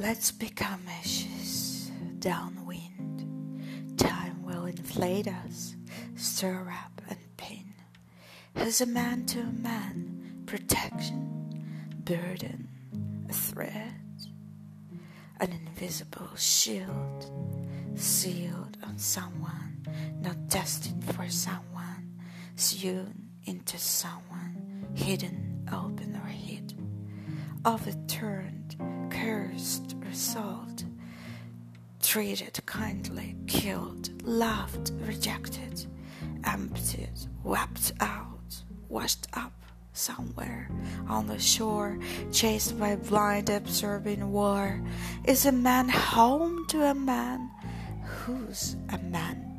Let's become ashes downwind. Time will inflate us, stir up and pin. As a man to a man, protection, burden, a thread, an invisible shield sealed on someone, not destined for someone, sewn into someone, hidden, open, or hid, overturned, cursed, or treated kindly, killed, loved, rejected, emptied, wept out, washed up somewhere on the shore, chased by blind absorbing war. Is a man home to a man? Who's a man?